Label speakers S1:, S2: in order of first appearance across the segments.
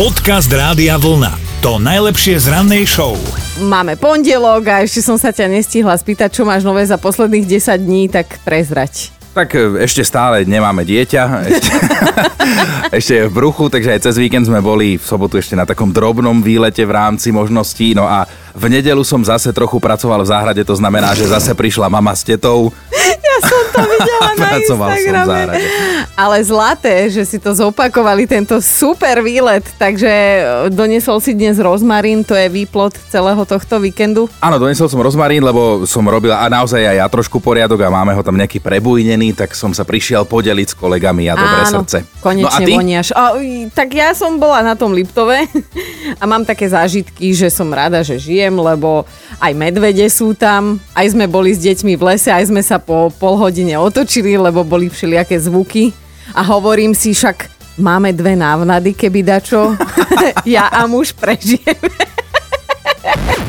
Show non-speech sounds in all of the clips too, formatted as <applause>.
S1: Podcast Rádia Vlna. To najlepšie z rannej show.
S2: Máme pondelok a ešte som sa ťa nestihla spýtať, čo máš nové za posledných 10 dní, tak prezrať.
S3: Tak e, ešte stále nemáme dieťa, ešte, <laughs> ešte je v bruchu, takže aj cez víkend sme boli v sobotu ešte na takom drobnom výlete v rámci možností, no a v nedelu som zase trochu pracoval v záhrade, to znamená, že zase prišla mama s tetou. <laughs>
S2: Ja som to videla na
S3: Pracoval som v
S2: Instagrame.
S3: záhrade.
S2: Ale zlaté, že si to zopakovali, tento super výlet, takže e, doniesol si dnes rozmarín, to je výplod celého tohto víkendu.
S3: Áno, donesol som rozmarín, lebo som robil a naozaj aj ja trošku poriadok a máme ho tam nejaký prebujnený, tak som sa prišiel podeliť s kolegami a dobré
S2: Áno,
S3: srdce.
S2: konečne
S3: no a ty?
S2: voniaš. A, tak ja som bola na tom Liptove <laughs> a mám také zážitky, že som rada, že žijem, lebo aj medvede sú tam, aj sme boli s deťmi v lese, aj sme sa po pol hodine otočili, lebo boli všelijaké zvuky a hovorím si však, máme dve návnady, keby dačo, <laughs> ja a muž prežijeme.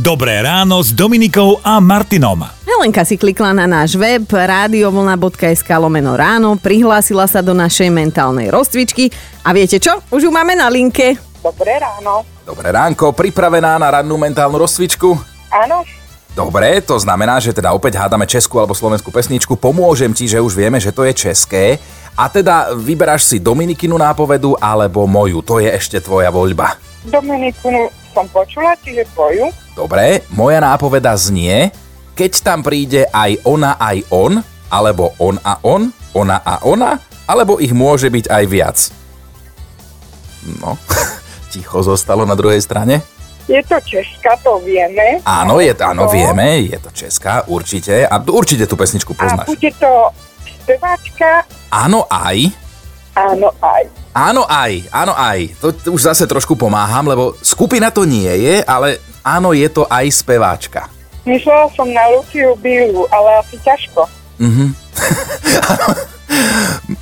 S1: Dobré ráno s Dominikou a Martinom.
S2: Helenka si klikla na náš web radiovlna.sk lomeno ráno, prihlásila sa do našej mentálnej rozcvičky a viete čo? Už ju máme na linke.
S4: Dobré ráno.
S3: Dobré ránko, pripravená na rannú mentálnu rozcvičku?
S4: Áno,
S3: Dobre, to znamená, že teda opäť hádame českú alebo slovenskú pesničku. Pomôžem ti, že už vieme, že to je české. A teda vyberáš si Dominikinu nápovedu alebo moju. To je ešte tvoja voľba.
S4: Dominiku som počula, čiže tvoju.
S3: Dobre, moja nápoveda znie, keď tam príde aj ona, aj on, alebo on a on, ona a ona, alebo ich môže byť aj viac. No, <laughs> ticho zostalo na druhej strane.
S4: Je to Česka, to vieme.
S3: Áno, je, áno,
S4: To.
S3: vieme, je to česká, určite. A určite tú pesničku
S4: A
S3: poznáš.
S4: bude to speváčka,
S3: Áno, aj.
S4: áno aj.
S3: Áno aj, áno aj. To, už zase trošku pomáham, lebo skupina to nie je, ale áno, je to aj speváčka.
S4: Myslela som na Luciu Bilu, ale asi ťažko. <laughs>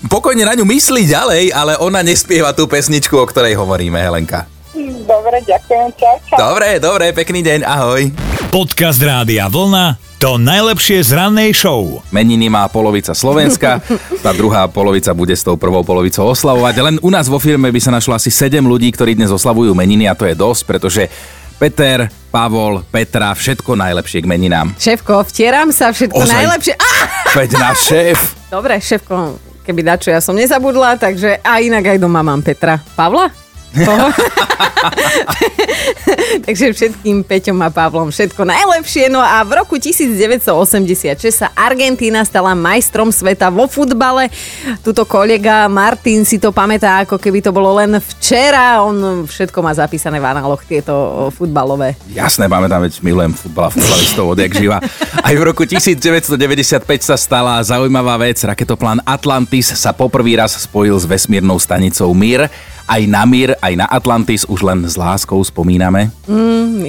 S3: Pokojne na ňu myslí ďalej, ale ona nespieva tú pesničku, o ktorej hovoríme, Helenka.
S4: Dobre, ďakujem, čau, čau.
S3: Dobre, dobre, pekný deň, ahoj.
S1: Podcast Rádia Vlna. To najlepšie z rannej show.
S3: Meniny má polovica Slovenska, <laughs> tá druhá polovica bude s tou prvou polovicou oslavovať. Len u nás vo firme by sa našlo asi 7 ľudí, ktorí dnes oslavujú meniny a to je dosť, pretože Peter, Pavol, Petra, všetko najlepšie k meninám.
S2: Šéfko, vtieram sa, všetko
S3: Ozaj?
S2: najlepšie. Á!
S3: Veď náš šéf.
S2: Dobre, šéfko, keby dačo, ja som nezabudla, takže a inak aj doma mám Petra. Pavla? <laughs> Takže všetkým Peťom a Pavlom všetko najlepšie. No a v roku 1986 sa Argentína stala majstrom sveta vo futbale. Tuto kolega Martin si to pamätá, ako keby to bolo len včera. On všetko má zapísané v análoch tieto futbalové.
S3: Jasné, pamätám, veď milujem a futbalistov odjak živa. Aj v roku 1995 sa stala zaujímavá vec. Raketoplán Atlantis sa poprvý raz spojil s vesmírnou stanicou Mir. Aj na Mir, aj na Atlantis už len s láskou spomíname.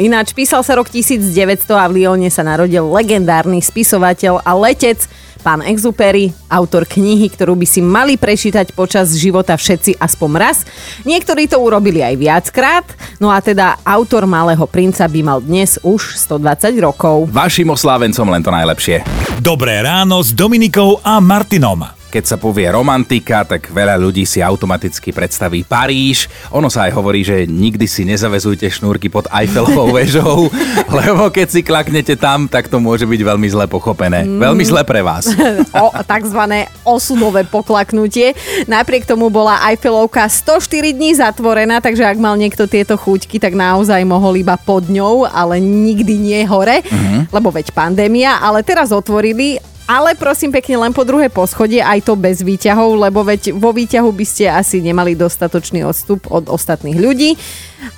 S2: Ináč písal sa rok 1900 a v Lyone sa narodil legendárny spisovateľ a letec pán Exupery, autor knihy, ktorú by si mali prečítať počas života všetci aspoň raz. Niektorí to urobili aj viackrát, no a teda autor Malého princa by mal dnes už 120 rokov.
S3: Vašim oslávencom len to najlepšie.
S1: Dobré ráno s Dominikou a Martinom.
S3: Keď sa povie romantika, tak veľa ľudí si automaticky predstaví Paríž. Ono sa aj hovorí, že nikdy si nezavezujte šnúrky pod Eiffelovou <laughs> väžou, lebo keď si klaknete tam, tak to môže byť veľmi zle pochopené. Veľmi zle pre vás. <laughs>
S2: o takzvané osudové poklaknutie. Napriek tomu bola Eiffelovka 104 dní zatvorená, takže ak mal niekto tieto chuťky, tak naozaj mohol iba pod ňou, ale nikdy nie hore, lebo veď pandémia, ale teraz otvorili ale prosím pekne len po druhé poschodie, aj to bez výťahov, lebo veď vo výťahu by ste asi nemali dostatočný odstup od ostatných ľudí.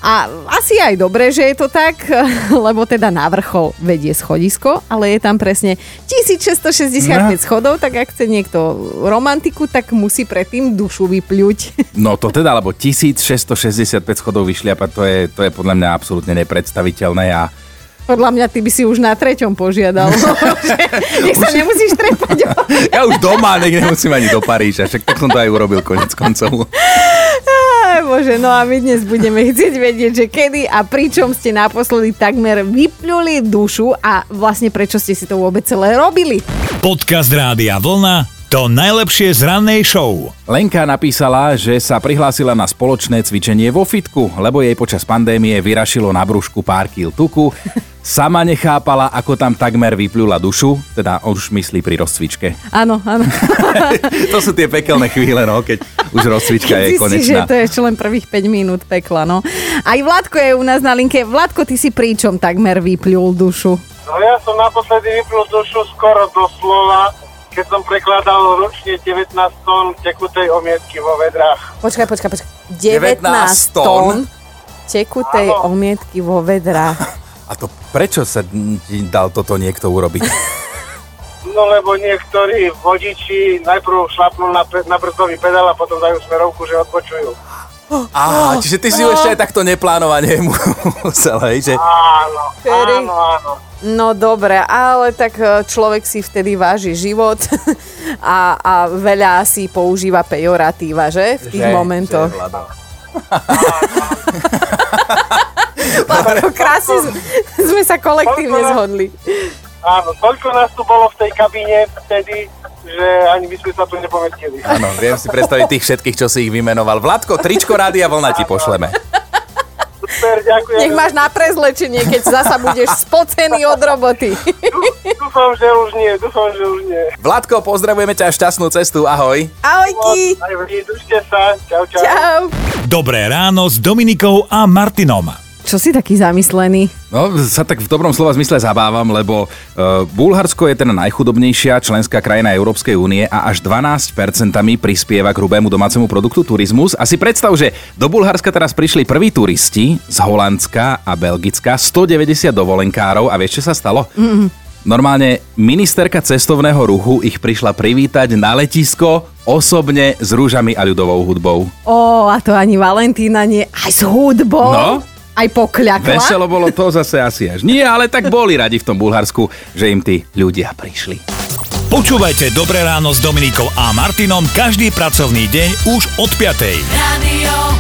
S2: A asi aj dobre, že je to tak, <laughs> lebo teda na vrchol vedie schodisko, ale je tam presne 1665 schodov, tak ak chce niekto romantiku, tak musí predtým dušu vypľuť. <laughs>
S3: No to teda, lebo 1665 schodov vyšliapať, to je, to je podľa mňa absolútne nepredstaviteľné a
S2: Podľa mňa ty by si už na treťom požiadal. <laughs> <laughs> Nech sa nemusíš trepať. <laughs>
S3: ja už doma, nech nemusím ani do Paríža, však tak som to aj urobil konec koncov.
S2: Bože, no a my dnes budeme chcieť vedieť, že kedy a pričom ste naposledy takmer vypľuli dušu a vlastne prečo ste si to vôbec celé robili.
S1: Podcast Rádia Vlna. To najlepšie z rannej show.
S3: Lenka napísala, že sa prihlásila na spoločné cvičenie vo fitku, lebo jej počas pandémie vyrašilo na brúšku pár kýl tuku. Sama nechápala, ako tam takmer vyplula dušu, teda už myslí pri rozcvičke.
S2: Áno, áno. <laughs>
S3: to sú tie pekelné chvíle, no, keď už rozcvička je
S2: Zistíš, že
S3: konečná.
S2: to je ešte len prvých 5 minút pekla, no. Aj Vládko je u nás na linke. Vládko, ty si príčom takmer vyplul dušu.
S5: No ja som naposledy vyplul dušu skoro doslova, keď som prekladal ručne 19 tón tekutej omietky vo vedrách.
S2: Počkaj, počkaj, počkaj.
S3: 19
S2: 19
S3: tón?
S2: tón tekutej
S5: Áno.
S2: omietky vo vedrách.
S3: A to prečo sa ti dal toto niekto urobiť? <laughs>
S5: No lebo niektorí vodiči najprv šlapnú na, pe- na brzdový pedál a potom dajú smerovku, že odpočujú.
S3: Aha, čiže ty si ju ešte aj takto neplánovane <laughs> musel, hej, že...
S5: Áno, áno, áno.
S2: No dobre, ale tak e, človek si vtedy váži život <laughs> a, a veľa si používa pejoratíva, že? V tých momentoch. <laughs> Vládko, krásne sme- sa kolektívne
S5: Toľko-
S2: zhodli.
S5: Áno, toľko nás tu bolo v tej kabíne vtedy, že ani by sme sa tu nepomestili.
S3: Áno, viem si predstaviť tých všetkých, čo si ich vymenoval. Vládko, tričko Rádia Vlna ti pošleme.
S5: Super, ďakujem.
S2: Nech máš na prezlečenie, keď zasa budeš spocený od roboty.
S5: Dúfam, že už nie, dúfam, že už nie.
S3: Vládko, pozdravujeme ťa šťastnú cestu, ahoj.
S2: Ahojky!
S5: Držte sa. Čau, čau.
S2: Čau!
S1: Dobré ráno s Dominikou a Martinom.
S2: Čo si taký zamyslený?
S3: No, sa tak v dobrom slova zmysle zabávam, lebo uh, Bulharsko je teda najchudobnejšia členská krajina Európskej únie a až 12% prispieva k hrubému domácemu produktu turizmus. A si predstav, že do Bulharska teraz prišli prví turisti z Holandska a Belgicka, 190 dovolenkárov a vieš, čo sa stalo? Mm. Normálne ministerka cestovného ruchu ich prišla privítať na letisko osobne s rúžami a ľudovou hudbou.
S2: Ó, a to ani Valentína nie, aj s hudbou.
S3: No.
S2: Aj pokľakla.
S3: Veselo bolo to zase asi až nie, ale tak boli radi v tom Bulharsku, že im tí ľudia prišli.
S1: Počúvajte Dobré ráno s Dominikou a Martinom každý pracovný deň už od 5.
S6: Radio